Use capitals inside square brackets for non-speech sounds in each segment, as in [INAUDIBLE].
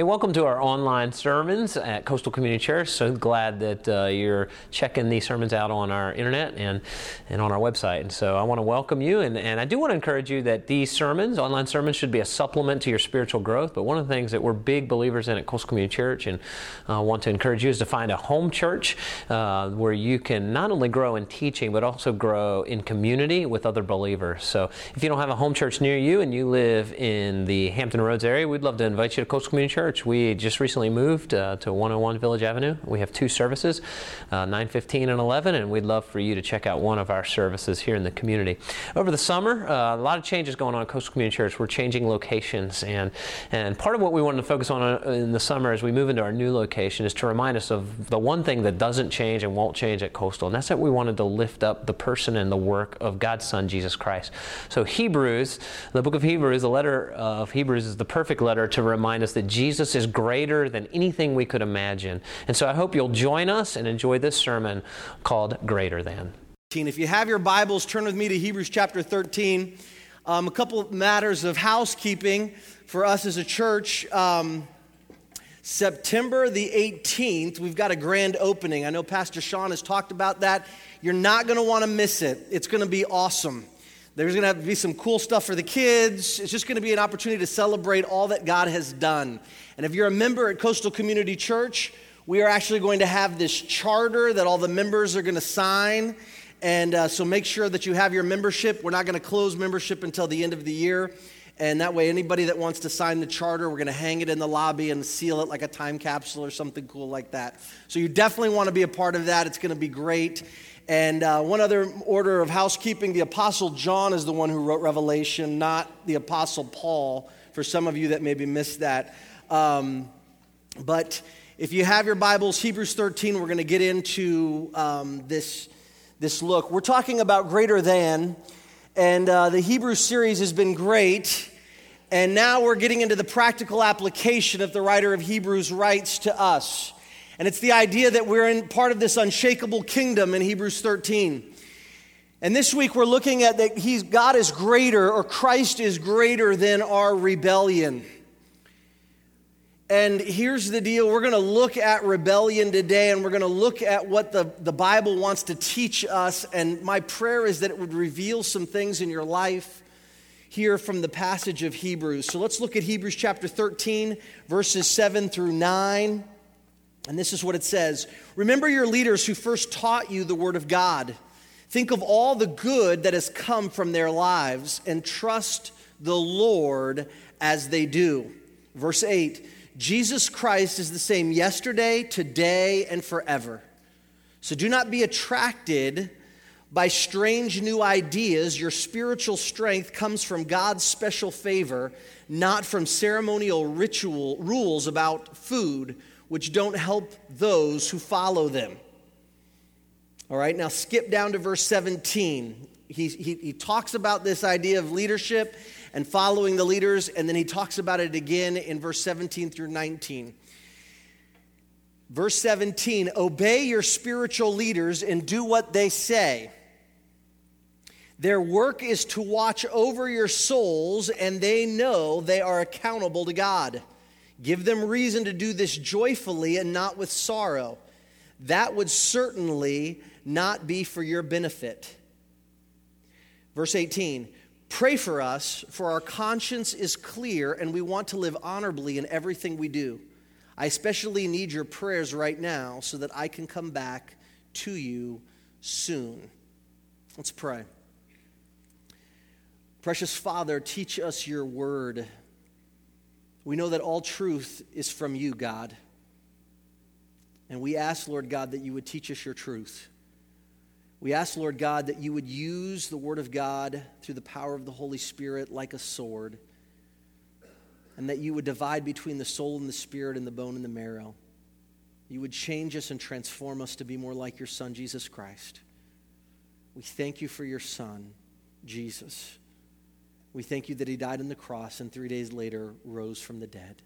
Hey, welcome to our online sermons at Coastal Community Church. So glad that uh, you're checking these sermons out on our internet and, and on our website. And so I want to welcome you. And, and I do want to encourage you that these sermons, online sermons, should be a supplement to your spiritual growth. But one of the things that we're big believers in at Coastal Community Church and uh, want to encourage you is to find a home church uh, where you can not only grow in teaching, but also grow in community with other believers. So if you don't have a home church near you and you live in the Hampton Roads area, we'd love to invite you to Coastal Community Church Church. We just recently moved uh, to 101 Village Avenue. We have two services, uh, 9:15 and 11, and we'd love for you to check out one of our services here in the community. Over the summer, uh, a lot of changes going on at Coastal Community Church. We're changing locations, and and part of what we wanted to focus on uh, in the summer as we move into our new location is to remind us of the one thing that doesn't change and won't change at Coastal, and that's that we wanted to lift up the person and the work of God's Son Jesus Christ. So Hebrews, the book of Hebrews, the letter of Hebrews is the perfect letter to remind us that Jesus Jesus is greater than anything we could imagine. And so I hope you'll join us and enjoy this sermon called Greater Than. If you have your Bibles, turn with me to Hebrews chapter 13. Um, a couple matters of housekeeping for us as a church. Um, September the 18th, we've got a grand opening. I know Pastor Sean has talked about that. You're not going to want to miss it. It's going to be awesome. There's going to be some cool stuff for the kids. It's just going to be an opportunity to celebrate all that God has done. And if you're a member at Coastal Community Church, we are actually going to have this charter that all the members are going to sign. And uh, so make sure that you have your membership. We're not going to close membership until the end of the year. And that way, anybody that wants to sign the charter, we're going to hang it in the lobby and seal it like a time capsule or something cool like that. So you definitely want to be a part of that. It's going to be great. And uh, one other order of housekeeping the Apostle John is the one who wrote Revelation, not the Apostle Paul, for some of you that maybe missed that. Um, but if you have your Bibles, Hebrews 13, we're going to get into um, this, this look. We're talking about greater than, and uh, the Hebrew series has been great. And now we're getting into the practical application that the writer of Hebrews writes to us. And it's the idea that we're in part of this unshakable kingdom in Hebrews 13. And this week we're looking at that he's, God is greater or Christ is greater than our rebellion. And here's the deal we're going to look at rebellion today and we're going to look at what the, the Bible wants to teach us. And my prayer is that it would reveal some things in your life here from the passage of Hebrews. So let's look at Hebrews chapter 13, verses 7 through 9. And this is what it says Remember your leaders who first taught you the Word of God. Think of all the good that has come from their lives and trust the Lord as they do. Verse 8 Jesus Christ is the same yesterday, today, and forever. So do not be attracted by strange new ideas. Your spiritual strength comes from God's special favor, not from ceremonial ritual rules about food which don't help those who follow them. All right, now skip down to verse 17. He, he, he, talks about this idea of leadership and following the leaders, and then he talks about it again in verse 17 through 19. Verse 17 Obey your spiritual leaders and do what they say. Their work is to watch over your souls, and they know they are accountable to God. Give them reason to do this joyfully and not with sorrow. That would certainly not be for your benefit. Verse 18 Pray for us, for our conscience is clear and we want to live honorably in everything we do. I especially need your prayers right now so that I can come back to you soon. Let's pray. Precious Father, teach us your word. We know that all truth is from you, God. And we ask, Lord God, that you would teach us your truth. We ask, Lord God, that you would use the Word of God through the power of the Holy Spirit like a sword, and that you would divide between the soul and the spirit and the bone and the marrow. You would change us and transform us to be more like your Son, Jesus Christ. We thank you for your Son, Jesus. We thank you that he died on the cross and three days later rose from the dead.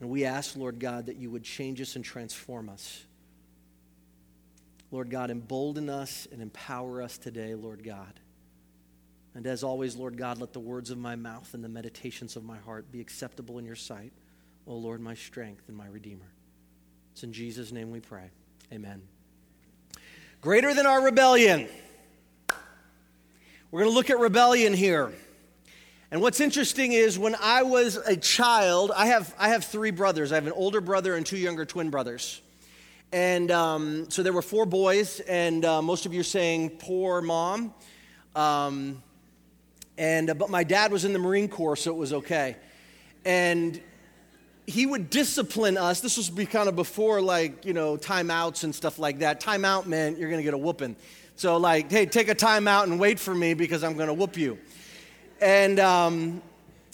And we ask, Lord God, that you would change us and transform us. Lord God, embolden us and empower us today, Lord God. And as always, Lord God, let the words of my mouth and the meditations of my heart be acceptable in your sight. O Lord, my strength and my Redeemer. It's in Jesus' name we pray. Amen. Greater than our rebellion. We're going to look at rebellion here. And what's interesting is when I was a child, I have, I have three brothers. I have an older brother and two younger twin brothers. And um, so there were four boys, and uh, most of you are saying, poor mom. Um, and, uh, but my dad was in the Marine Corps, so it was okay. And he would discipline us. This was be kind of before, like, you know, timeouts and stuff like that. Timeout meant you're going to get a whooping. So, like, hey, take a timeout and wait for me because I'm going to whoop you and um,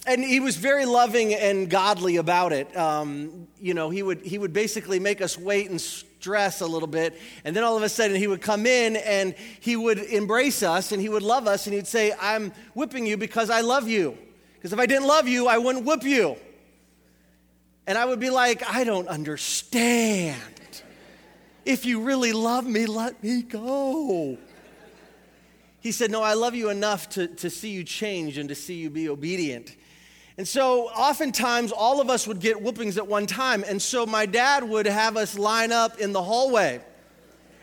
and he was very loving and godly about it. Um, you know, he would he would basically make us wait and stress a little bit, and then all of a sudden he would come in and he would embrace us and he would love us and he'd say, "I'm whipping you because I love you. Because if I didn't love you, I wouldn't whip you." And I would be like, "I don't understand. If you really love me, let me go." He said, No, I love you enough to, to see you change and to see you be obedient. And so, oftentimes, all of us would get whoopings at one time. And so, my dad would have us line up in the hallway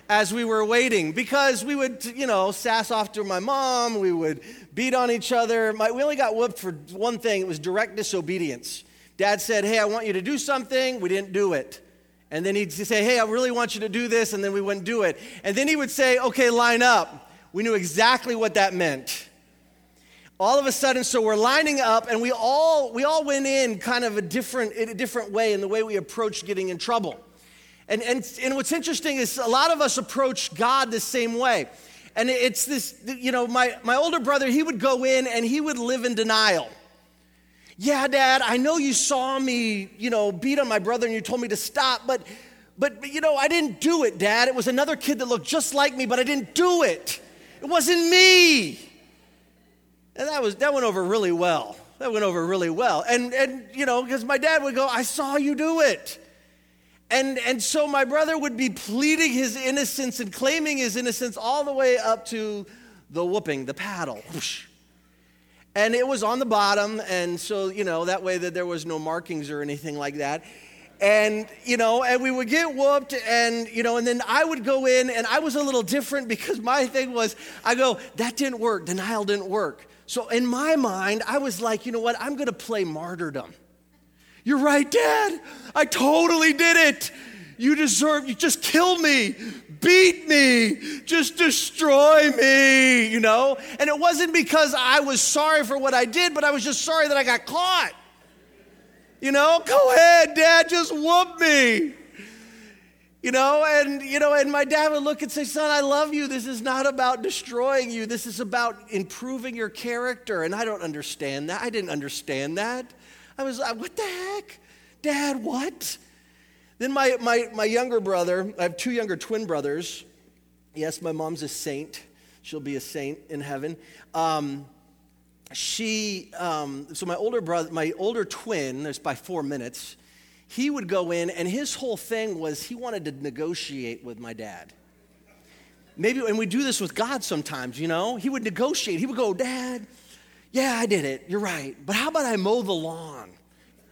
as we were waiting because we would, you know, sass off to my mom. We would beat on each other. My, we only got whooped for one thing it was direct disobedience. Dad said, Hey, I want you to do something. We didn't do it. And then he'd say, Hey, I really want you to do this. And then we wouldn't do it. And then he would say, Okay, line up. We knew exactly what that meant. All of a sudden, so we're lining up, and we all we all went in kind of a different in a different way in the way we approached getting in trouble. And, and, and what's interesting is a lot of us approach God the same way. And it's this, you know, my, my older brother, he would go in and he would live in denial. Yeah, Dad, I know you saw me, you know, beat on my brother and you told me to stop, but, but, but you know, I didn't do it, Dad. It was another kid that looked just like me, but I didn't do it. It wasn't me. And that, was, that went over really well. That went over really well. And, and you know, because my dad would go, I saw you do it. And, and so my brother would be pleading his innocence and claiming his innocence all the way up to the whooping, the paddle. And it was on the bottom, and so, you know, that way that there was no markings or anything like that. And you know and we would get whooped and you know and then i would go in and i was a little different [LAUGHS] because my thing was i go that didn't work. Denial didn't work. So in my mind i was like you know what? I'm to play martyrdom. You're right dad. I totally did it. You deserve you just kill me beat me just destroy me you know and it wasn't because i was sorry for what i did but i was just sorry that i got caught you know, go ahead, dad, just whoop me. You know, and you know, and my dad would look and say, "Son, I love you. This is not about destroying you. This is about improving your character." And I don't understand that. I didn't understand that. I was like, "What the heck, Dad? What?" Then my my my younger brother. I have two younger twin brothers. Yes, my mom's a saint. She'll be a saint in heaven. Um, she, um, so my older brother, my older twin, there's by four minutes, he would go in, and his whole thing was he wanted to negotiate with my dad. Maybe, and we do this with God sometimes, you know? He would negotiate. He would go, Dad, yeah, I did it. You're right. But how about I mow the lawn?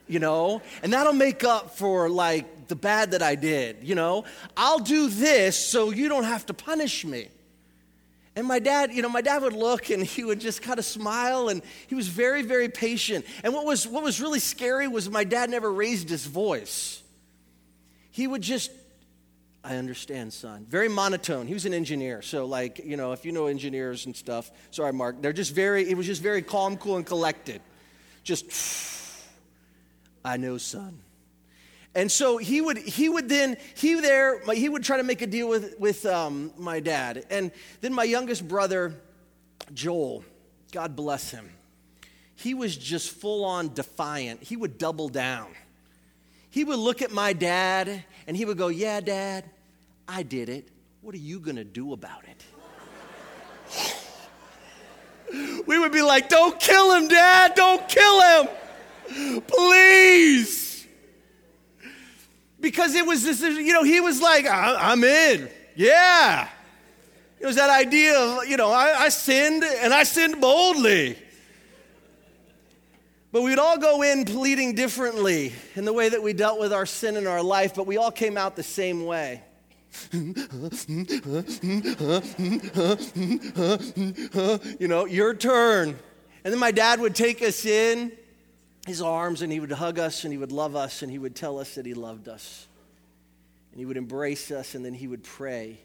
You know? And that'll make up for like the bad that I did, you know? I'll do this so you don't have to punish me. And my dad, you know, my dad would look and [LAUGHS] he would just kind of smile and he was very, very patient. And what was, what was really scary was my dad never raised his voice. He would just, I understand, son. Very monotone. He was an engineer. So, like, you know, if you know engineers and stuff, sorry, Mark, they're just very, it was just very calm, cool, and collected. Just, [LAUGHS] I know, son. And so he would, he would then, he there, he would try to make a deal with, with um, my dad. And then my youngest brother, Joel, God bless him, he was just full on defiant. He would double down. He would look at my dad and he would go, Yeah, dad, I did it. What are you going to do about it? [LAUGHS] we would be like, Don't kill him, dad, don't kill him. Please because it was this, you know, he was like, I'm in. Yeah. It was that idea of, you know, I, I sinned and I sinned boldly. But we'd all go in pleading differently in the way that we dealt with our sin in our life, but we all came out the same way. you know, your turn. And then my dad would take us in his arms and he would hug us and he would love us and he would tell us that he loved us. And he would embrace us and then he would pray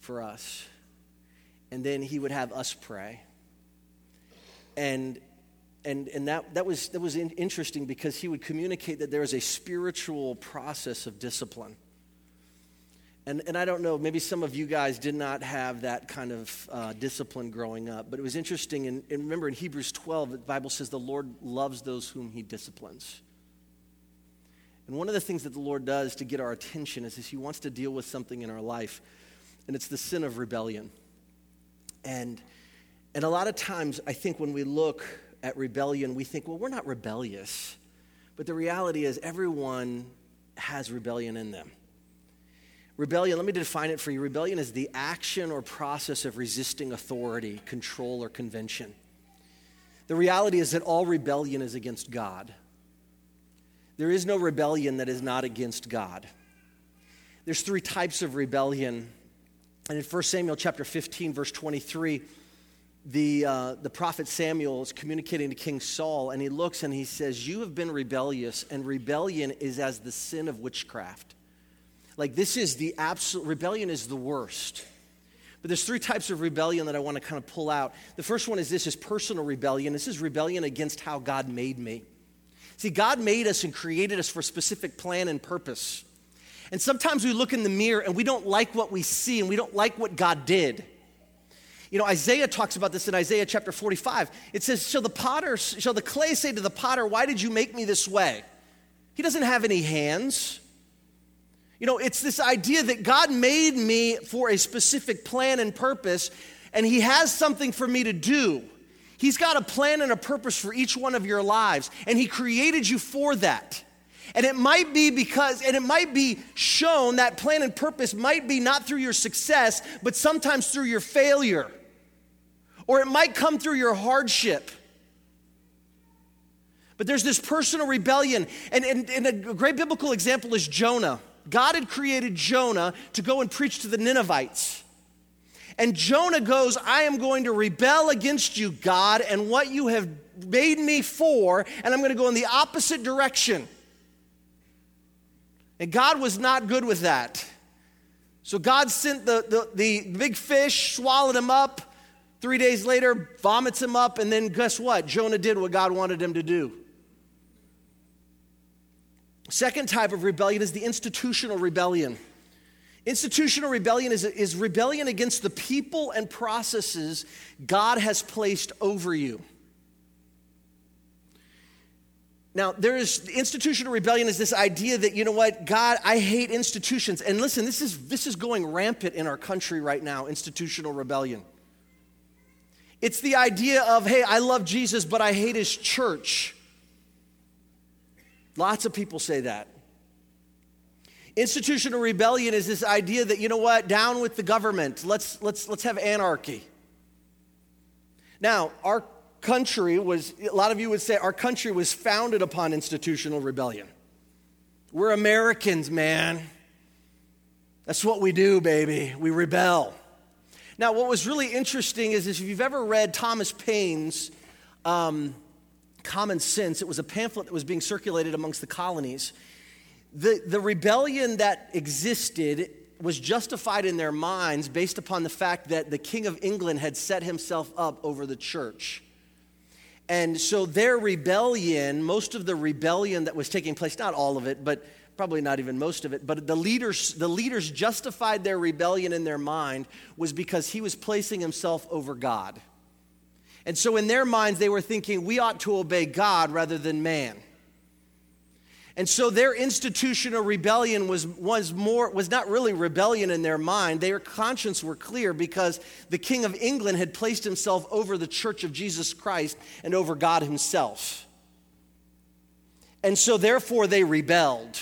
for us. And then he would have us pray. And and, and that, that was, that was in, interesting because he would communicate that there is a spiritual process of discipline. And, and I don't know, maybe some of you guys did not have that kind of uh, discipline growing up, but it was interesting. And, and remember in Hebrews 12, the Bible says the Lord loves those whom he disciplines. And one of the things that the Lord does to get our attention is, is he wants to deal with something in our life, and it's the sin of rebellion. And, and a lot of times, I think when we look at rebellion, we think, well, we're not rebellious. But the reality is, everyone has rebellion in them. Rebellion, let me define it for you. Rebellion is the action or process of resisting authority, control, or convention. The reality is that all rebellion is against God. There is no rebellion that is not against God. There's three types of rebellion. And in 1 Samuel chapter 15, verse 23, the, uh, the prophet Samuel is communicating to King Saul, and he looks and he says, You have been rebellious, and rebellion is as the sin of witchcraft. Like, this is the absolute, rebellion is the worst. But there's three types of rebellion that I want to kind of pull out. The first one is this is personal rebellion. This is rebellion against how God made me. See, God made us and created us for a specific plan and purpose. And sometimes we look in the mirror and we don't like what we see and we don't like what God did. You know, Isaiah talks about this in Isaiah chapter 45. It says, Shall the potter, shall the clay say to the potter, Why did you make me this way? He doesn't have any hands. You know, it's this idea that God made me for a specific plan and purpose, and He has something for me to do. He's got a plan and a purpose for each one of your lives, and He created you for that. And it might be because, and it might be shown that plan and purpose might be not through your success, but sometimes through your failure or it might come through your hardship. But there's this personal rebellion. And, and, and, a great biblical example is Jonah. God had created Jonah to go and preach to the Ninevites. And Jonah goes, I am going to rebel against you, God, and what you have made me for, and I'm going to go in the opposite direction. And God was not good with that. So God sent the, the, the big fish, swallowed him up, Three days later, vomits him up, and then guess what? Jonah did what God wanted him to do. Second type of rebellion is the institutional rebellion. Institutional rebellion is, is rebellion against the people and processes God has placed over you. Now, there is institutional rebellion is this idea that, you know what, God, I hate institutions. And listen, this is, this is going rampant in our country right now, institutional rebellion. It's the idea of, hey, I love Jesus, but I hate his church. Lots of people say that. Institutional rebellion is this idea that, you know what, down with the government, let's, let's, let's have anarchy. Now, our country was, a lot of you would say, our country was founded upon institutional rebellion. We're Americans, man. That's what we do, baby. We rebel. Now, what was really interesting is, is if you've ever read Thomas Paine's um, Common Sense, it was a pamphlet that was being circulated amongst the colonies. The, the rebellion that existed was justified in their minds based upon the fact that the King of England had set himself up over the church. And so their rebellion, most of the rebellion that was taking place, not all of it, but probably not even most of it, but the leaders, the leaders justified their rebellion in their mind was because he was placing himself over God. And so in their minds, they were thinking, we ought to obey God rather than man. And so their institutional rebellion was, was, more, was not really rebellion in their mind. Their conscience were clear because the King of England had placed himself over the church of Jesus Christ and over God himself. And so therefore they rebelled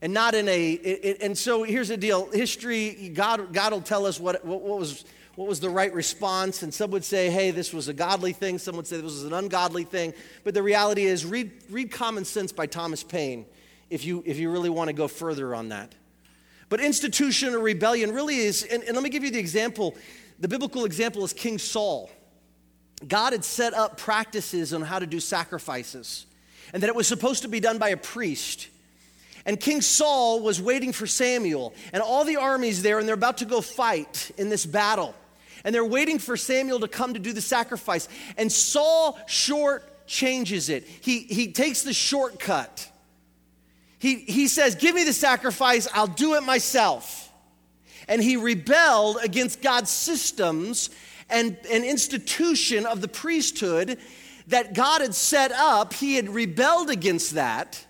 and not in a it, and so here's the deal history god god will tell us what, what, what was what was the right response. And some would say, hey, this was a godly thing. Some would say this was an ungodly thing. But the reality is, read, read Common Sense by Thomas Paine if you, if you really want to go further on that. But institution or rebellion really is, and, and let me give you the example. The biblical example is King Saul. God had set up practices on how to do sacrifices, and that it was supposed to be done by a priest. And King Saul was waiting for Samuel, and all the armies there, and they're about to go fight in this battle. And they're waiting for Samuel to come to do the sacrifice. And Saul short changes it. He, he takes the shortcut. He, he says, Give me the sacrifice, I'll do it myself. And he rebelled against God's systems and an institution of the priesthood that God had set up. He had rebelled against that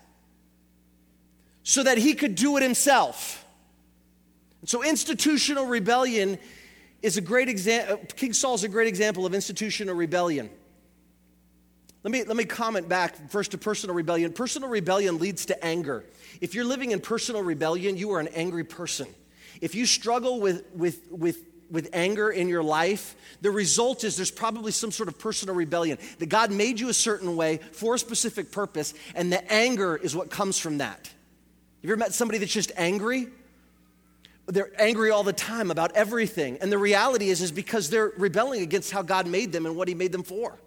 so that he could do it himself. So, institutional rebellion is a great example. Uh, King Saul is a great example of institutional rebellion. Let me, let me comment back first to personal rebellion. Personal rebellion leads to anger. If you're living in personal rebellion, you are an angry person. If you struggle with, with, with, with anger in your life, the result is there's probably some sort of personal rebellion. That God made you a certain way for a specific purpose, and the anger is what comes from that. Have you ever met somebody that's just angry? They're angry all the time about everything. And the reality is, is because they're rebelling against how God made them and what He made them for.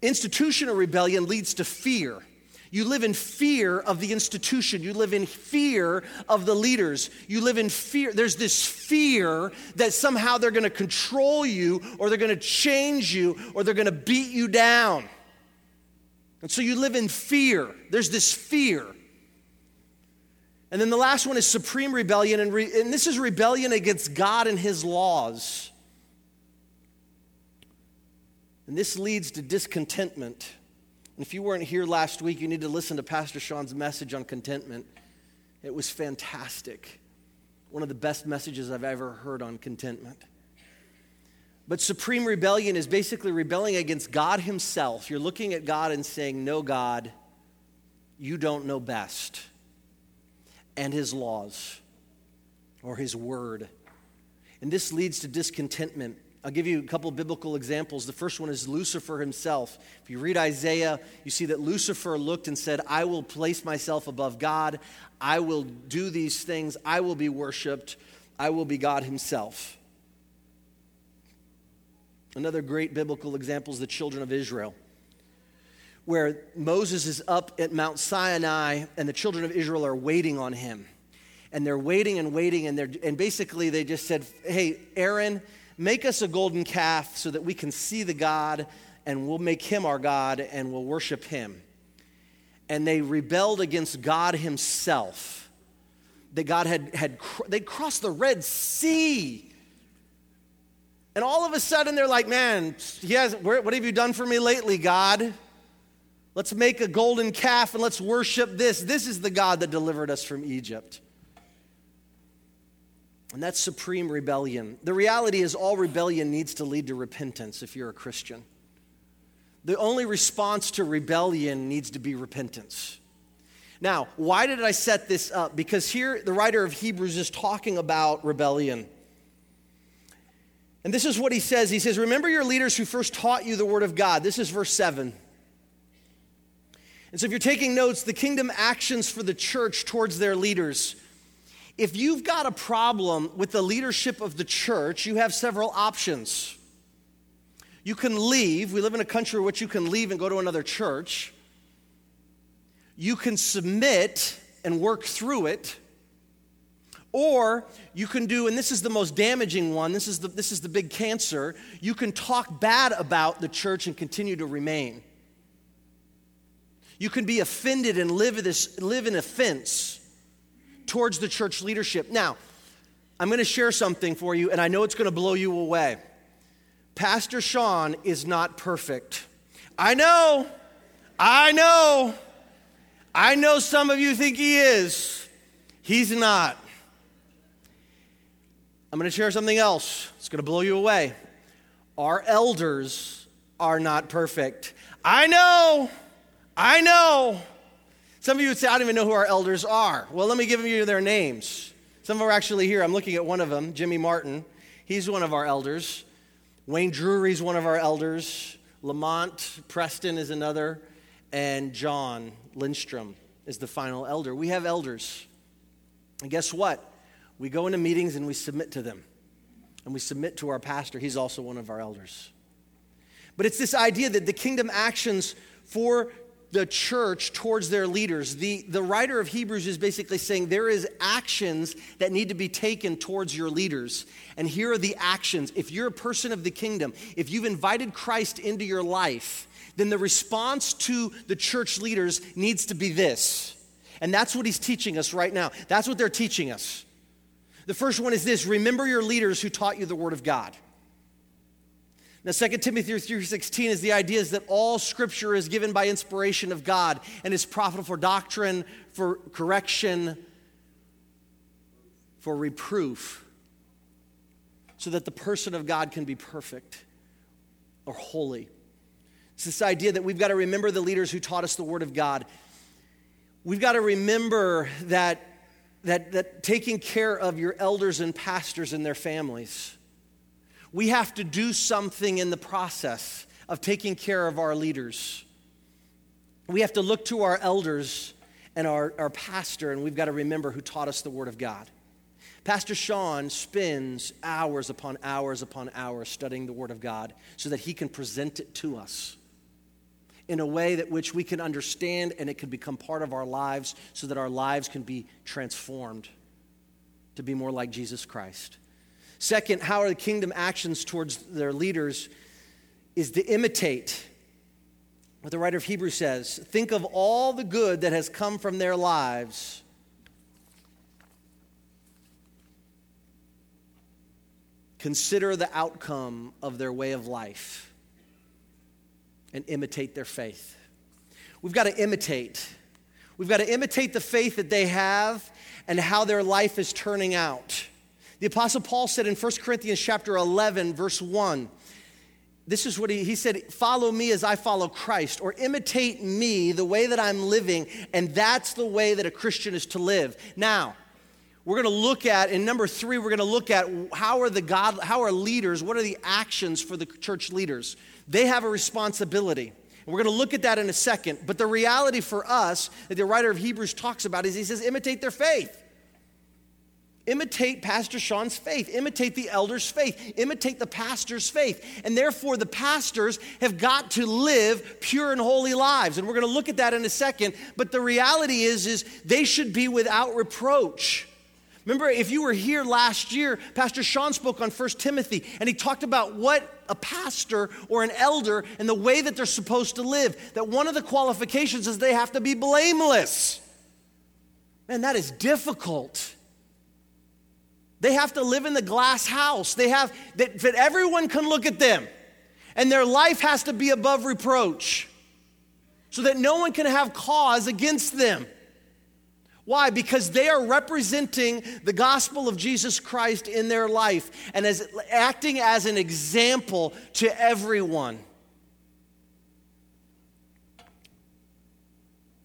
Institutional rebellion leads to fear. You live in fear of the institution. You live in fear of the leaders. You live in fear. There's this fear that somehow they're going to control you or they're going to change you or they're going to beat you down. And so you live in fear. There's this fear. And then the last one is supreme rebellion, and, re- and this is rebellion against God and his laws. And this leads to discontentment. And if you weren't here last week, you need to listen to Pastor Sean's message on contentment. It was fantastic. One of the best messages I've ever heard on contentment. But supreme rebellion is basically rebelling against God Himself. You're looking at God and saying, No, God, you don't know best and his laws or his word. And this leads to discontentment. I'll give you a couple biblical examples. The first one is Lucifer himself. If you read Isaiah, you see that Lucifer looked and said, I will place myself above God. I will do these things. I will be worshiped. I will be God himself. Another great biblical example is the children of Israel where Moses is up at Mount Sinai and the children of Israel are waiting on him. And they're waiting and waiting, and, they're, and basically they just said, Hey, Aaron, make us a golden calf so that we can see the God, and we'll make him our God, and we'll worship him. And they rebelled against God himself. That God had, had they crossed the Red Sea. And all of a sudden they're like, man, has, what have you done for me lately, God? Let's make a golden calf and let's worship this. This is the God that delivered us from Egypt. And that's supreme rebellion. The reality is, all rebellion needs to lead to repentance if you're a Christian. The only response to rebellion needs to be repentance. Now, why did I set this up? Because here the writer of Hebrews is talking about rebellion. And this is what he says He says, Remember your leaders who first taught you the word of God. This is verse 7. And so, if you're taking notes, the kingdom actions for the church towards their leaders. If you've got a problem with the leadership of the church, you have several options. You can leave. We live in a country which you can leave and go to another church. You can submit and work through it. Or you can do, and this is the most damaging one, this is the, this is the big cancer, you can talk bad about the church and continue to remain. You can be offended and live, this, live in offense towards the church leadership. Now, I'm going to share something for you, and I know it's going to blow you away. Pastor Sean is not perfect. I know, I know, I know some of you think he is. He's not. I'm going to share something else. It's going to blow you away. Our elders are not perfect. I know. I know. Some of you would say, I don't even know who our elders are. Well, let me give you their names. Some of them are actually here. I'm looking at one of them, Jimmy Martin. He's one of our elders. Wayne Drury's one of our elders. Lamont Preston is another. And John Lindstrom is the final elder. We have elders. And guess what? We go into meetings and we submit to them. And we submit to our pastor. He's also one of our elders. But it's this idea that the kingdom actions for the church towards their leaders. The, the writer of Hebrews is basically saying there is actions that need to be taken towards your leaders. And here are the actions. If you're a person of the kingdom, if you've invited Christ into your life, then the response to the church leaders needs to be this. And that's what he's teaching us right now. That's what they're teaching us. The first one is this remember your leaders who taught you the word of God. Now 2 Timothy 3:16 is the idea is that all scripture is given by inspiration of God and is profitable for doctrine, for correction, for reproof, so that the person of God can be perfect or holy. It's this idea that we've got to remember the leaders who taught us the Word of God. We've got to remember that, that, that taking care of your elders and pastors and their families we have to do something in the process of taking care of our leaders. We have to look to our elders and our, our pastor, and we've got to remember who taught us the Word of God. Pastor Sean spends hours upon hours upon hours studying the Word of God so that he can present it to us in a way that which we can understand and it can become part of our lives so that our lives can be transformed to be more like Jesus Christ. Second, how are the kingdom actions towards their leaders is to imitate what the writer of Hebrews says. Think of all the good that has come from their lives. Consider the outcome of their way of life and imitate their faith. We've got to imitate. We've got to imitate the faith that they have and how their life is turning out. The Apostle Paul said in 1 Corinthians chapter 11, verse 1, this is what he, he said follow me as I follow Christ, or imitate me the way that I'm living, and that's the way that a Christian is to live. Now, we're going to look at in number three we're going to look at how are the god how are leaders what are the actions for the church leaders? They have a responsibility. We're going to look at that in a second but the reality for us that the writer of hebrews talks about is he says imitate their faith Imitate Pastor Sean's faith, imitate the elder's faith, imitate the pastor's faith. And therefore, the pastors have got to live pure and holy lives. And we're going to look at that in a second. But the reality is, is they should be without reproach. Remember, if you were here last year, Pastor Sean spoke on 1 Timothy, and he talked about what a pastor or an elder and the way that they're supposed to live. That one of the qualifications is they have to be blameless. Man, that is difficult. They have to live in the glass house. They have that, that everyone can look at them. And their life has to be above reproach so that no one can have cause against them. Why? Because they are representing the gospel of Jesus Christ in their life and as acting as an example to everyone.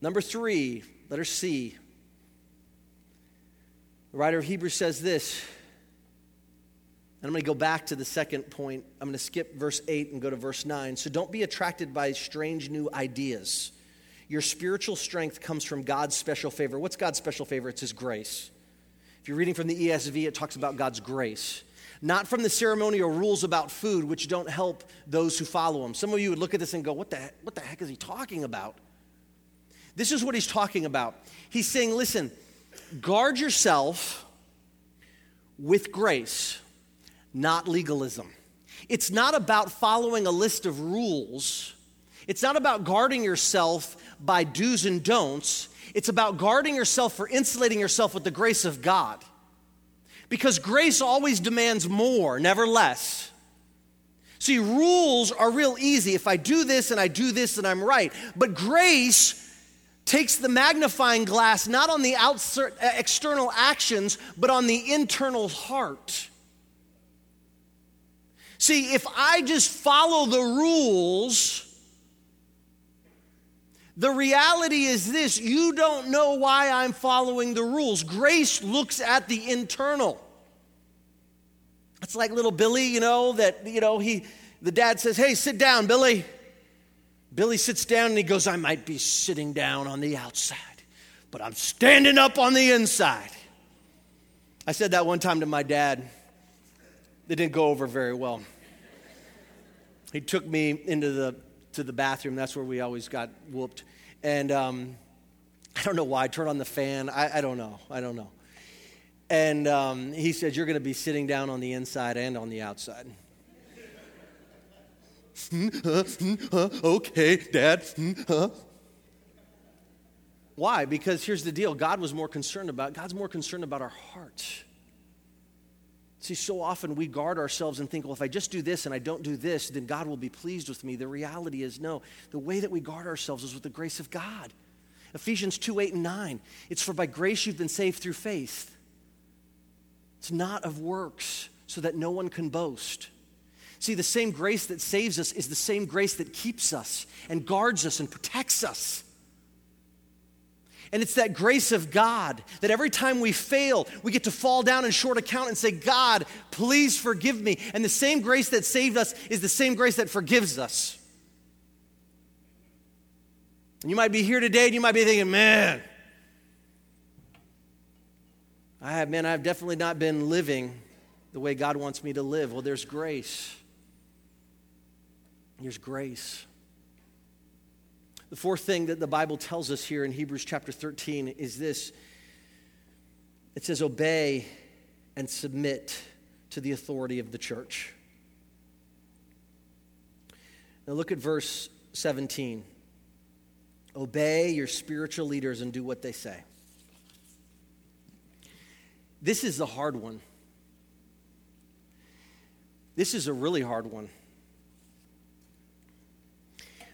Number three, letter C. The writer of Hebrews says this. And I'm going to go back to the second point. I'm going to skip verse 8 and go to verse 9. So don't be attracted by strange new ideas. Your spiritual strength comes from God's special favor. What's God's special favor? It's His grace. If you're reading from the ESV, it talks about God's grace. Not from the ceremonial rules about food, which don't help those who follow Him. Some of you would look at this and go, What the, heck, what the heck is He talking about? This is what He's talking about. He's saying, Listen, guard yourself with grace, not legalism. It's not about following a list of rules. It's not about guarding yourself by do's and don'ts. It's about guarding yourself for insulating yourself with the grace of God. Because grace always demands more, never less. See, rules are real easy. If I do this and I do this, then I'm right. But grace takes the magnifying glass not on the outside, uh, external actions, but on the internal heart. See, if I just follow the rules, the reality is this you don't know why I'm following the rules. Grace looks at the internal. It's like little Billy, you know, that, you know, he, the dad says, Hey, sit down, Billy. Billy sits down and he goes, I might be sitting down on the outside, but I'm standing up on the inside. I said that one time to my dad. It didn't go over very well. He took me into the to the bathroom. That's where we always got whooped. And um, I don't know why. I turned on the fan. I, I don't know. I don't know. And um, he said, You're going to be sitting down on the inside and on the outside. Hmm, hmm, okay, Dad. Hmm, Why? Because here's the deal God was more concerned about, God's more concerned about our hearts. See, so often we guard ourselves and think, well, if I just do this and I don't do this, then God will be pleased with me. The reality is, no. The way that we guard ourselves is with the grace of God. Ephesians 2 8 and 9. It's for by grace you've been saved through faith. It's not of works, so that no one can boast. See, the same grace that saves us is the same grace that keeps us and guards us and protects us. And it's that grace of God that every time we fail, we get to fall down in short account and say, God, please forgive me. And the same grace that saved us is the same grace that forgives us. And you might be here today and you might be thinking, man, I have, man, I've definitely not been living the way God wants me to live. Well, there's grace. There's grace. The fourth thing that the Bible tells us here in Hebrews chapter 13 is this it says, Obey and submit to the authority of the church. Now look at verse 17. Obey your spiritual leaders and do what they say. This is the hard one. This is a really hard one.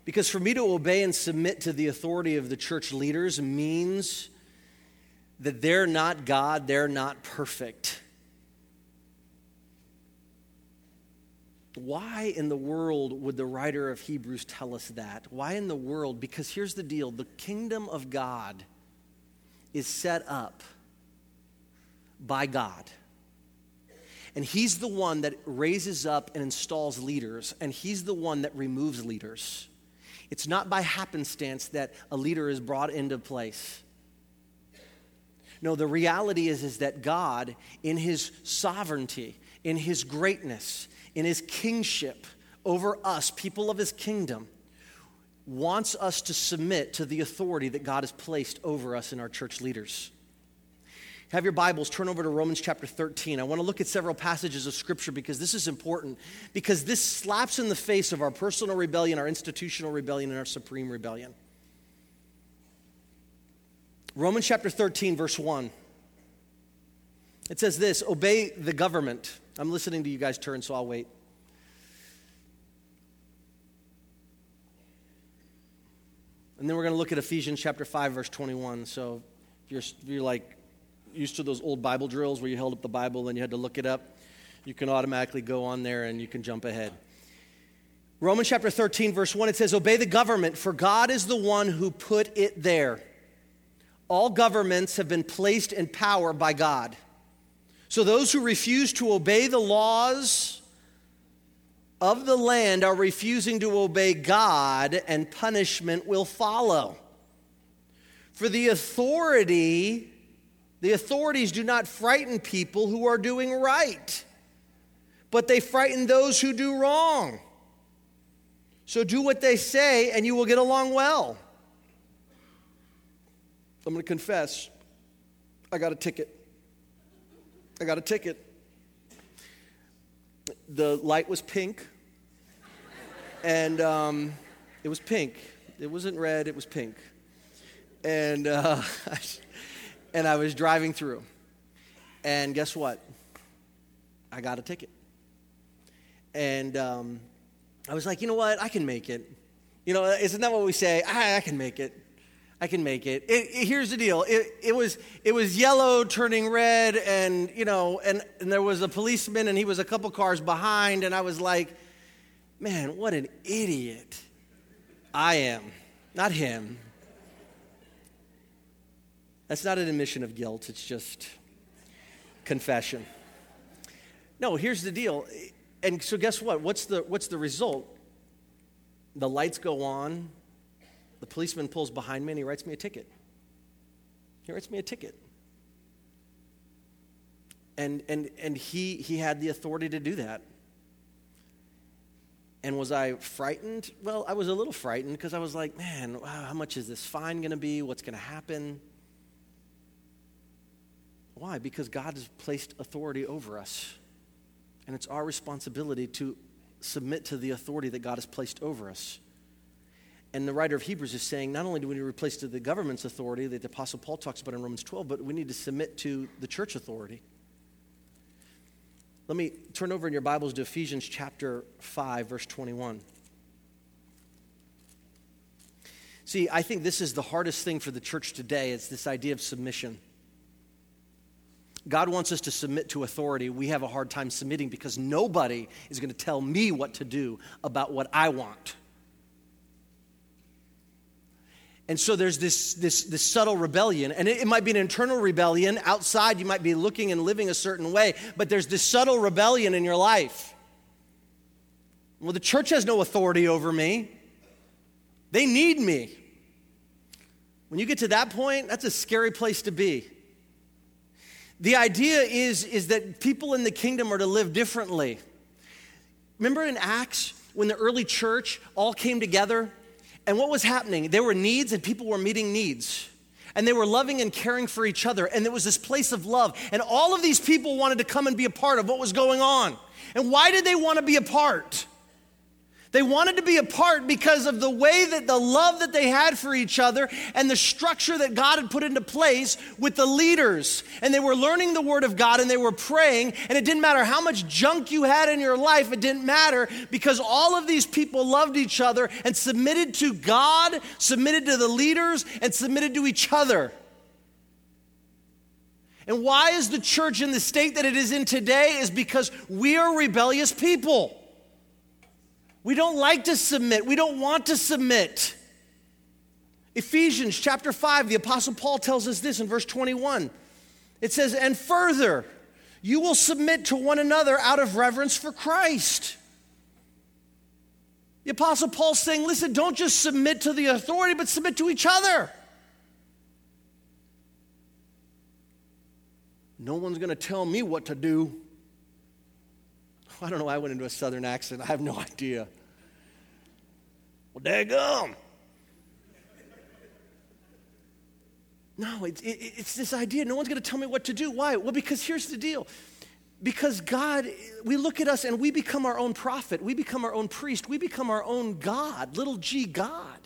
Because for me to obey and submit to the authority of the church leaders means that they're not God, they're not perfect. Why in the world would the writer of Hebrews tell us that? Why in the world? Because here's the deal the kingdom of God is set up by God. And He's the one that raises up and installs leaders, and He's the one that removes leaders. It's not by happenstance that a leader is brought into place. No, the reality is, is that God, in his sovereignty, in his greatness, in his kingship over us, people of his kingdom, wants us to submit to the authority that God has placed over us in our church leaders. Have your Bibles, turn over to Romans chapter 13. I want to look at several passages of Scripture because this is important, because this slaps in the face of our personal rebellion, our institutional rebellion, and our supreme rebellion. Romans chapter 13, verse 1. It says this Obey the government. I'm listening to you guys turn, so I'll wait. And then we're going to look at Ephesians chapter 5, verse 21. So if you're, if you're like, used to those old Bible drills where you held up the Bible and you had to look it up, you can automatically go on there and you can jump ahead. Romans chapter 13, verse 1, it says, Obey the government, for God is the one who put it there. All governments have been placed in power by God. So those who refuse to obey the laws of the land are refusing to obey God, and punishment will follow. For the authority the authorities do not frighten people who are doing right, but they frighten those who do wrong. So do what they say, and you will get along well. I'm going to confess I got a ticket. I got a ticket. The light was pink, and um, it was pink. It wasn't red, it was pink. And uh, [LAUGHS] and I was driving through. And guess what? I got a ticket. And um, I was like, you know what? I can make it. You know, isn't that what we say? I, I can make it. I can make it. it, it here's the deal. It, it, was, it was yellow turning red, and, you know, and, and there was a policeman, and he was a couple cars behind, and I was like, man, what an idiot I am. Not him. That's not an admission of guilt, it's just confession. No, here's the deal. And so guess what? What's the what's the result? The lights go on. The policeman pulls behind me and he writes me a ticket. He writes me a ticket. And and and he he had the authority to do that. And was I frightened? Well, I was a little frightened because I was like, man, wow, how much is this fine going to be? What's going to happen? Why? Because God has placed authority over us. And it's our responsibility to submit to the authority that God has placed over us. And the writer of Hebrews is saying not only do we need to replace to the government's authority that the Apostle Paul talks about in Romans 12, but we need to submit to the church authority. Let me turn over in your Bibles to Ephesians chapter 5, verse 21. See, I think this is the hardest thing for the church today. It's this idea of submission. God wants us to submit to authority. We have a hard time submitting because nobody is going to tell me what to do about what I want. And so there's this, this, this subtle rebellion, and it, it, might be an internal rebellion. Outside, you might be looking and living a certain way, but there's this subtle rebellion in your life. Well, the church has no authority over me, they need me. When you get to that point, that's a scary place to be. The idea is, is that people in the kingdom are to live differently. Remember in Acts when the early church all came together? And what was happening? There were needs and people were meeting needs. And they were loving and caring for each other. And there was this place of love. And all of these people wanted to come and be a part of what was going on. And why did they want to be a part? They wanted to be a part because of the way that the love that they had for each other and the structure that God had put into place with the leaders. And they were learning the Word of God and they were praying. And it didn't matter how much junk you had in your life, it didn't matter because all of these people loved each other and submitted to God, submitted to the leaders, and submitted to each other. And why is the church in the state that it is in today? Is because we are rebellious people. We don't like to submit, we don't want to submit. Ephesians chapter 5, the Apostle Paul tells us this in verse 21. It says, And further, you will submit to one another out of reverence for Christ. The Apostle Paul's saying, listen, don't just submit to the authority, but submit to each other. No one's going to tell me what to do. [LAUGHS] I don't know why I went into a southern accent. I have no idea. Well, daggum. No, it's, it, it's this idea. No one's going to tell me what to do. Why? Well, because here's the deal. Because God, we look at us and we become our own prophet. We become our own priest. We become our own God, little g God.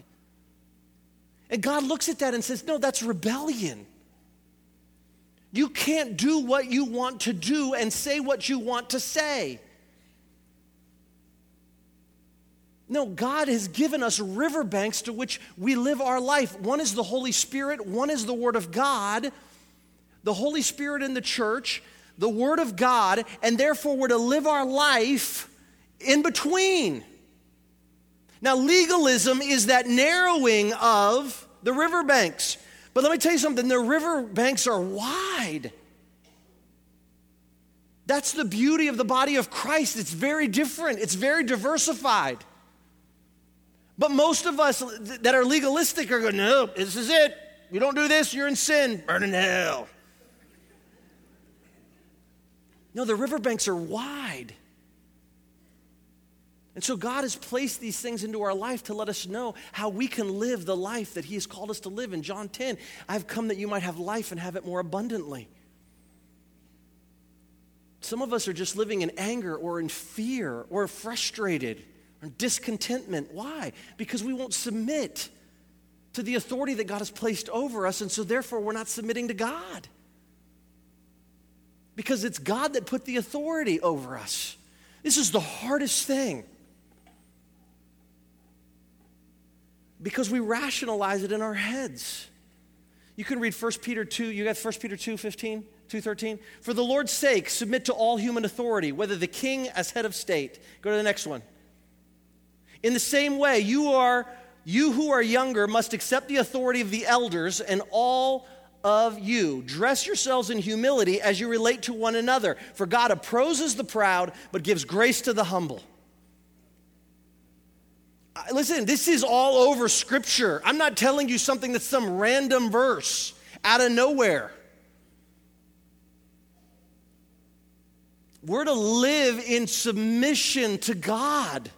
And God looks at that and says, No, that's rebellion. You can't do what you want to do and say what you want to say. No, God has given us riverbanks to which we live our life. One is the Holy Spirit, one is the Word of God. The Holy Spirit in the church, the Word of God, and therefore we're to live our life in between. Now, legalism is that narrowing of the riverbanks. But let me tell you something the riverbanks are wide. That's the beauty of the body of Christ. It's very different, it's very diversified. But most of us that are legalistic are going, no, this is it. You don't do this, you're in sin. Burn in hell. No, the riverbanks are wide. And so God has placed these things into our life to let us know how we can live the life that He has called us to live. In John 10, I've come that you might have life and have it more abundantly. Some of us are just living in anger or in fear or frustrated or discontentment. Why? Because we won't submit to the authority that God has placed over us, and so therefore we're not submitting to God. Because it's God that put the authority over us. This is the hardest thing. Because we rationalize it in our heads. You can read 1 Peter 2, you got 1 Peter 2 15, 2 13. For the Lord's sake, submit to all human authority, whether the king as head of state. Go to the next one. In the same way, you are you who are younger must accept the authority of the elders and all of you. Dress yourselves in humility as you relate to one another. For God opposes the proud, but gives grace to the humble. Listen, this is all over Scripture. I'm not telling you something that's some random verse out of nowhere. We're to live in submission to God.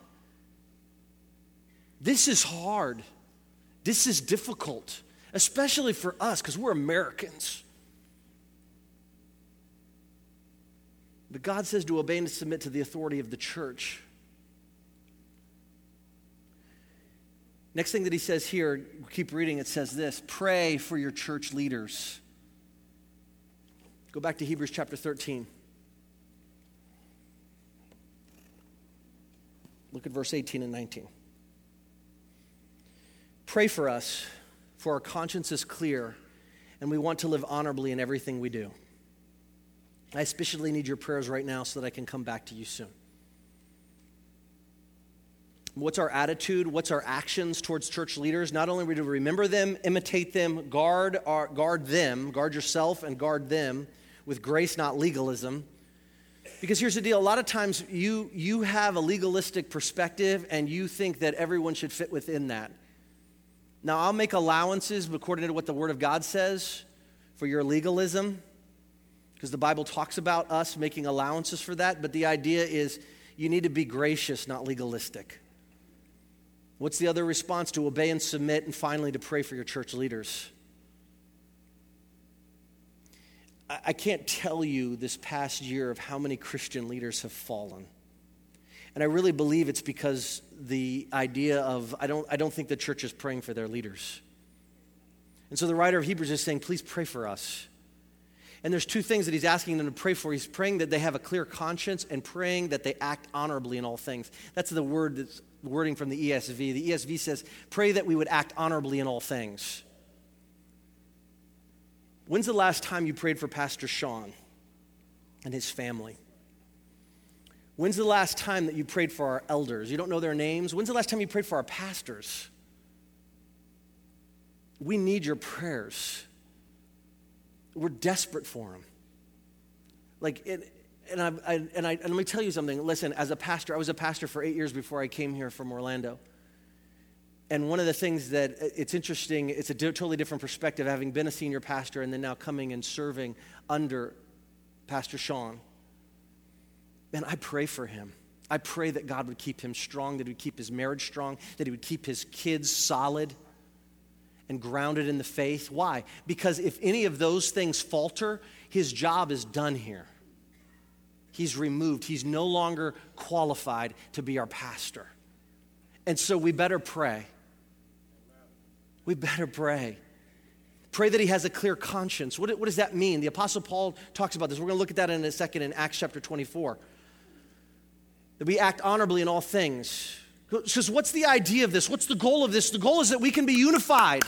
This is hard. This is difficult, especially for us because we're Americans. But God says to obey and to submit to the authority of the church. Next thing that he says here, keep reading, it says this pray for your church leaders. Go back to Hebrews chapter 13. Look at verse 18 and 19. Pray for us, for our conscience is clear, and we want to live honorably in everything we do. I especially need your prayers right now so that I can come back to you soon. What's our attitude? What's our actions towards church leaders? Not only are we to remember them, imitate them, guard, our, guard them, guard yourself and guard them with grace, not legalism. Because here's the deal a lot of times you, you have a legalistic perspective and you think that everyone should fit within that. Now, I'll make allowances according to what the Word of God says for your legalism, because the Bible talks about us making allowances for that, but the idea is you need to be gracious, not legalistic. What's the other response? To obey and submit, and finally to pray for your church leaders. I can't tell you this past year of how many Christian leaders have fallen. And I really believe it's because the idea of, I don't, I don't think the church is praying for their leaders. And so the writer of Hebrews is saying, please pray for us. And there's two things that he's asking them to pray for. He's praying that they have a clear conscience and praying that they act honorably in all things. That's the word that's wording from the ESV. The ESV says, pray that we would act honorably in all things. When's the last time you prayed for Pastor Sean and his family? When's the last time that you prayed for our elders? You don't know their names. When's the last time you prayed for our pastors? We need your prayers. We're desperate for them. Like, it, and, I, I, and, I, and let me tell you something. Listen, as a pastor, I was a pastor for eight years before I came here from Orlando. And one of the things that uh, it's interesting, it's a totally different perspective, having been a senior pastor and then now coming and serving under Pastor Sean. Man, I pray for him. I pray that God would keep him strong, that he would keep his marriage strong, that he would keep his kids solid and grounded in the faith. Why? Because if any of those things falter, his job is done here. He's removed. He's no longer qualified to be our pastor. And so we better pray. We better pray. Pray that he has a clear conscience. What, what does that mean? The Apostle Paul talks about this. We're going to look at that in a second in Acts chapter 24. That we act honorably in all things. Because what's the idea of this? What's the goal of this? The goal is that we can be unified.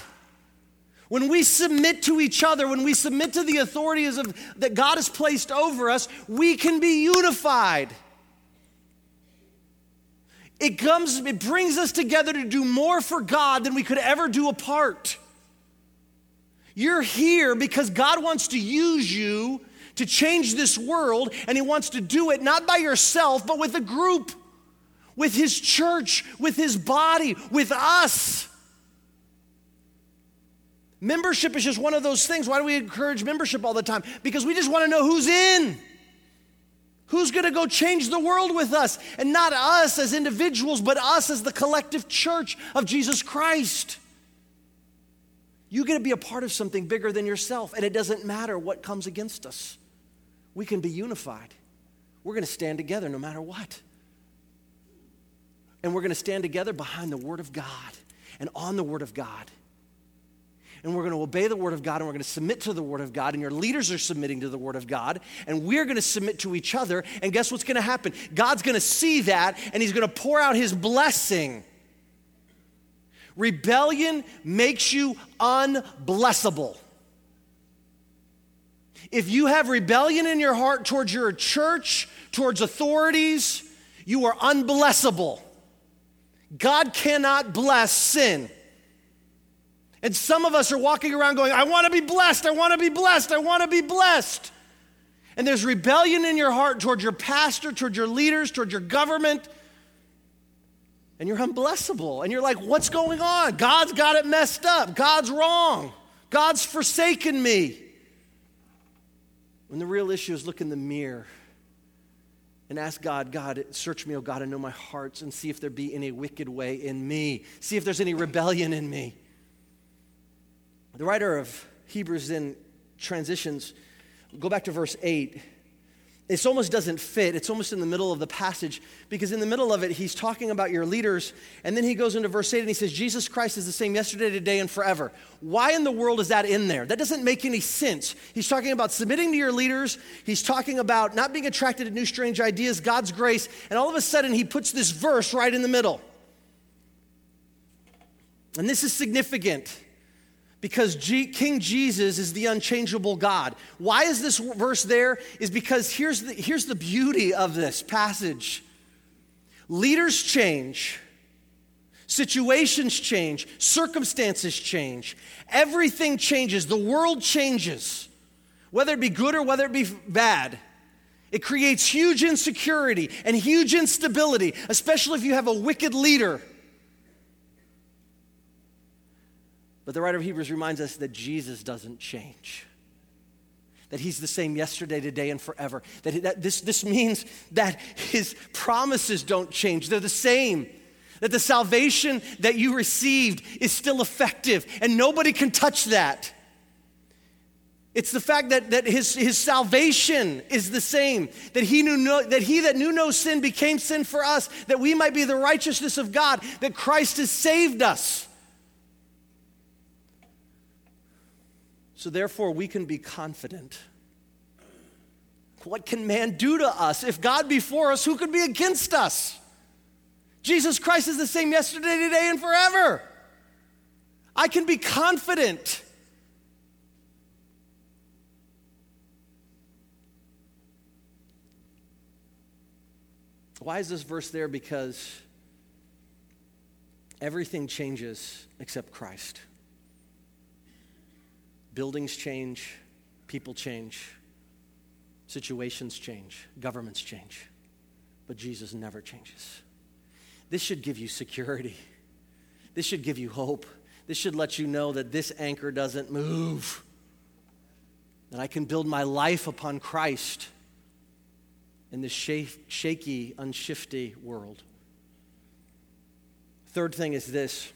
When we submit to each other, when we submit to the authorities of, that God has placed over us, we can be unified. It comes, it brings us together to do more for God than we could ever do apart. You're here because God wants to use you to change this world, and He wants to do it not by yourself, but with a group, with His church, with His body, with us. Membership is just one of those things. Why do we encourage membership all the time? Because we just want to know who's in. Who's going to go change the world with us? And not us as individuals, but us as the collective church of Jesus Christ. You get to be a part of something bigger than yourself, and it doesn't matter what comes against us. We can be unified. We're going to stand together no matter what. And we're going to stand together behind the Word of God and on the Word of God and we're going to obey the Word of God and we're going to submit to the Word of God, and your leaders are submitting to the Word of God, and we're going to submit to each other. And guess what's going to happen? God's going to see that and He's going to pour out His blessing. Rebellion makes you unblessable. If you have rebellion in your heart towards your church, towards authorities, you are unblessable. God cannot bless sin. And some of us are walking around going, I want to be blessed, I want to be blessed, I want to be blessed. And there's rebellion in your heart towards your pastor, towards your leaders, towards your government. And you're unblessable. And you're like, what's going on? God's got it messed up. God's wrong. God's forsaken me. When the real issue is look in the mirror and ask God, God, search me, oh God, and know my hearts and see if there be any wicked way in me. See if there's any rebellion in me. The writer of Hebrews then transitions. Go back to verse 8. It almost doesn't fit. It's almost in the middle of the passage because in the middle of it, he's talking about your leaders. And then he goes into verse 8 and he says, Jesus Christ is the same yesterday, today, and forever. Why in the world is that in there? That doesn't make any sense. He's talking about submitting to your leaders. He's talking about not being attracted to new, strange ideas, God's grace. And all of a sudden, he puts this verse right in the middle. And this is significant because G- King Jesus is the unchangeable God. Why is this verse there? Is because here's the, here's the beauty of this passage leaders change, situations change, circumstances change, everything changes, the world changes, whether it be good or whether it be bad. It creates huge insecurity and huge instability, especially if you have a wicked leader. But the writer of Hebrews reminds us that Jesus doesn't change. That he's the same yesterday, today, and forever. That, that this, this means that his promises don't change, they're the same. That the salvation that you received is still effective, and nobody can touch that. It's the fact that, that his, his salvation is the same, that he, knew no, that he that knew no sin became sin for us, that we might be the righteousness of God, that Christ has saved us. So, therefore, we can be confident. What can man do to us? If God be for us, who could be against us? Jesus Christ is the same yesterday, today, and forever. I can be confident. Why is this verse there? Because everything changes except Christ. Buildings change, people change, situations change, governments change, but Jesus never changes. This should give you security. This should give you hope. This should let you know that this anchor doesn't move, that I can build my life upon Christ in this shaky, unshifty world. Third thing is this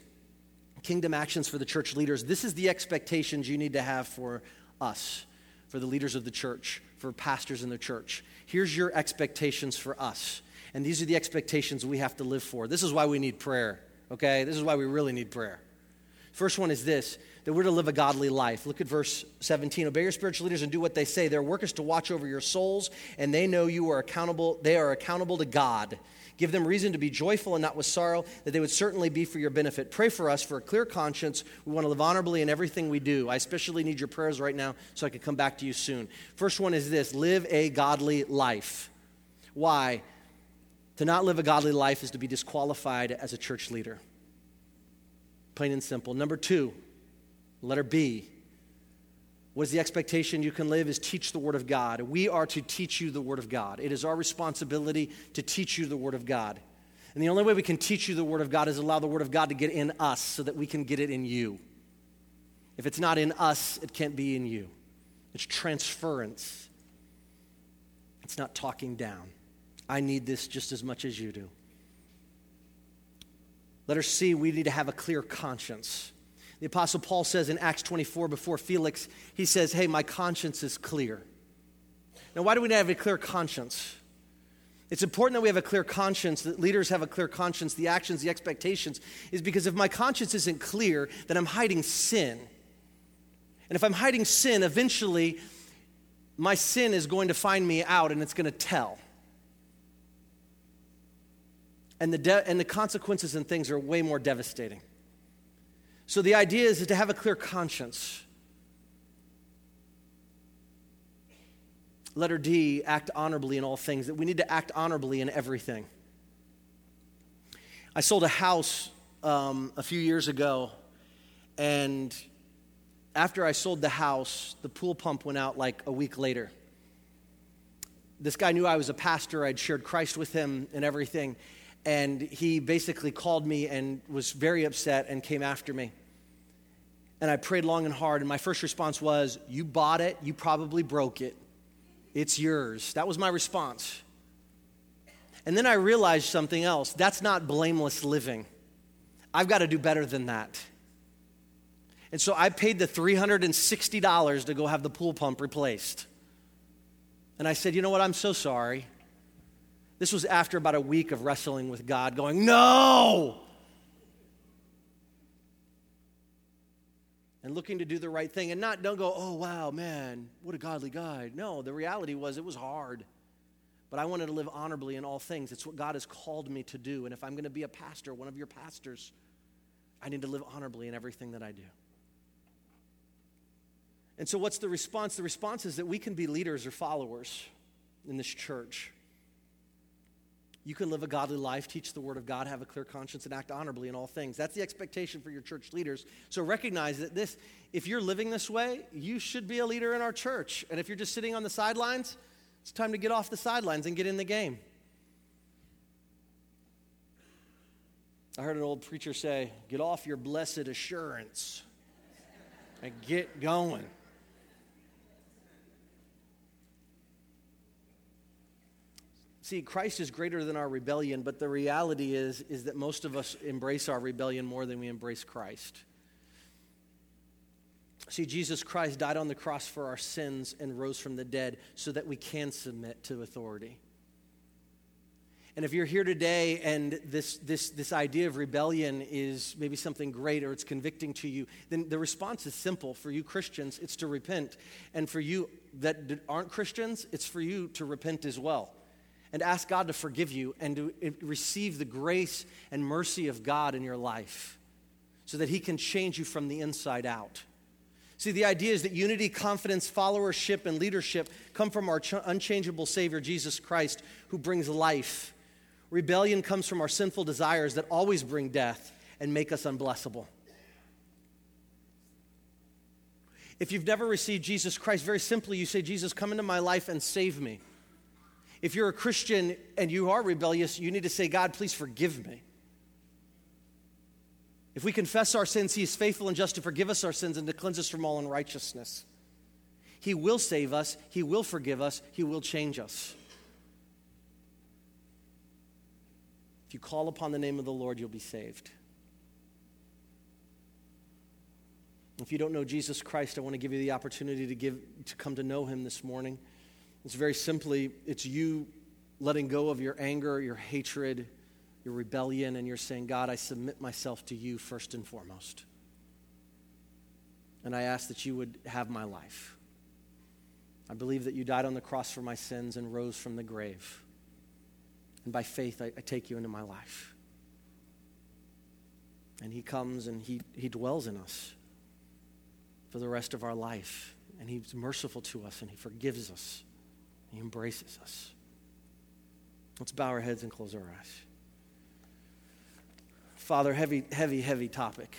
kingdom actions for the church leaders. This is the expectations you need to have for us, for the leaders of the church, for pastors in the church. Here's your expectations for us. And these are the expectations we have to live for. This is why we need prayer, okay? This is why we really need prayer. First one is this that we're to live a godly life. Look at verse 17. Obey your spiritual leaders and do what they say. Their work is to watch over your souls, and they know you are accountable, they are accountable to God. Give them reason to be joyful and not with sorrow, that they would certainly be for your benefit. Pray for us for a clear conscience. We want to live honorably in everything we do. I especially need your prayers right now so I can come back to you soon. First one is this live a godly life. Why? To not live a godly life is to be disqualified as a church leader. Plain and simple. Number two, letter B, what is the expectation you can live is teach the Word of God. We are to teach you the Word of God. It is our responsibility to teach you the Word of God. And the only way we can teach you the Word of God is allow the Word of God to get in us so that we can get it in you. If it's not in us, it can't be in you. It's transference, it's not talking down. I need this just as much as you do. Let us see, we need to have a clear conscience. The Apostle Paul says in Acts 24 before Felix, he says, Hey, my conscience is clear. Now, why do we not have a clear conscience? It's important that we have a clear conscience, that leaders have a clear conscience, the actions, the expectations, is because if my conscience isn't clear, then I'm hiding sin. And if I'm hiding sin, eventually my sin is going to find me out and it's going to tell. And the, de- and the consequences and things are way more devastating. So the idea is to have a clear conscience. Letter D, act honorably in all things, that we need to act honorably in everything. I sold a house um, a few years ago, And after I sold the house, the pool pump went out like a week later. This guy knew I was a pastor, I'd shared Christ with him and everything. And he basically called me and was very upset and came after me. And I prayed long and hard, and my first response was, You bought it, you probably broke it. It's yours. That was my response. And then I realized something else that's not blameless living. I've got to do better than that. And so I paid the $360 to go have the pool pump replaced. And I said, You know what? I'm so sorry. This was after about a week of wrestling with God, going, No! And looking to do the right thing and not, don't go, Oh, wow, man, what a godly guy. No, the reality was it was hard. But I wanted to live honorably in all things. It's what God has called me to do. And if I'm going to be a pastor, one of your pastors, I need to live honorably in everything that I do. And so, what's the response? The response is that we can be leaders or followers in this church. You can live a godly life, teach the word of God, have a clear conscience, and act honorably in all things. That's the expectation for your church leaders. So recognize that this, if you're living this way, you should be a leader in our church. And if you're just sitting on the sidelines, it's time to get off the sidelines and get in the game. I heard an old preacher say, Get off your blessed assurance and get going. See, Christ is greater than our rebellion, but the reality is, is that most of us embrace our rebellion more than we embrace Christ. See, Jesus Christ died on the cross for our sins and rose from the dead so that we can submit to authority. And if you're here today and this, this, this idea of rebellion is maybe something great or it's convicting to you, then the response is simple. For you Christians, it's to repent. And for you that aren't Christians, it's for you to repent as well and ask God to forgive you and to eh, receive the grace and mercy of God in your life so that He can change you from the inside out. See, the idea is that unity, confidence, followership, and leadership come from our ch- unchangeable Savior, Jesus Christ, who brings life. Rebellion comes from our sinful desires that always bring death and make us unblessable. If you've never received Jesus Christ, very simply, you say, Jesus, come into my life and save me. If you're a Christian and you are rebellious, you need to say, God, please forgive me. If we confess our sins, He is faithful and just to forgive us our sins and to cleanse us from all unrighteousness. He will save us, He will forgive us, He will change us. If you call upon the name of the Lord, you'll be saved. If you don't know Jesus Christ, I want to give you the opportunity to, give, to come to know Him this morning. It's very simply, it's you letting go of your anger, your hatred, your rebellion, and you're saying, God, I submit myself to you first and foremost. And I ask that you would have my life. I believe that you died on the cross for my sins and rose from the grave. And by faith, I, I take you into my life. And he comes and he, he dwells in us for the rest of our life. And he's merciful to us and he forgives us. He embraces us. Let's bow our heads and close our eyes. Father, heavy, heavy, heavy topic.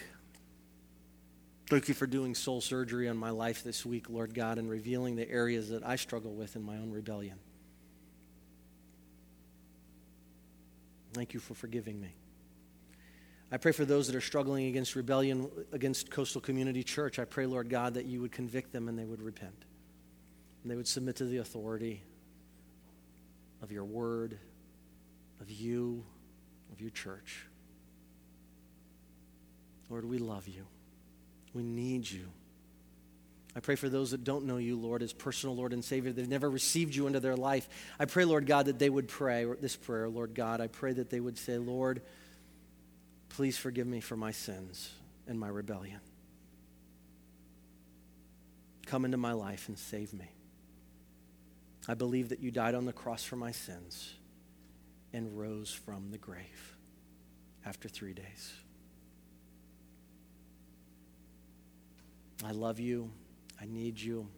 Thank you for doing soul surgery on my life this week, Lord God, and revealing the areas that I struggle with in my own rebellion. Thank you for forgiving me. I pray for those that are struggling against rebellion against Coastal Community Church. I pray, Lord God, that you would convict them and they would repent and they would submit to the authority of your word, of you, of your church. Lord, we love you. We need you. I pray for those that don't know you, Lord, as personal Lord and Savior, They've never received you into their life. I pray, Lord God, that they would pray this prayer, Lord God. I pray that they would say, Lord, please forgive me for my sins and my rebellion. Come into my life and save me. I believe that you died on the cross for my sins and rose from the grave after three days. I love you. I need you.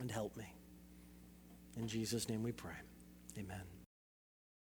And help me. In Jesus' name we pray. Amen.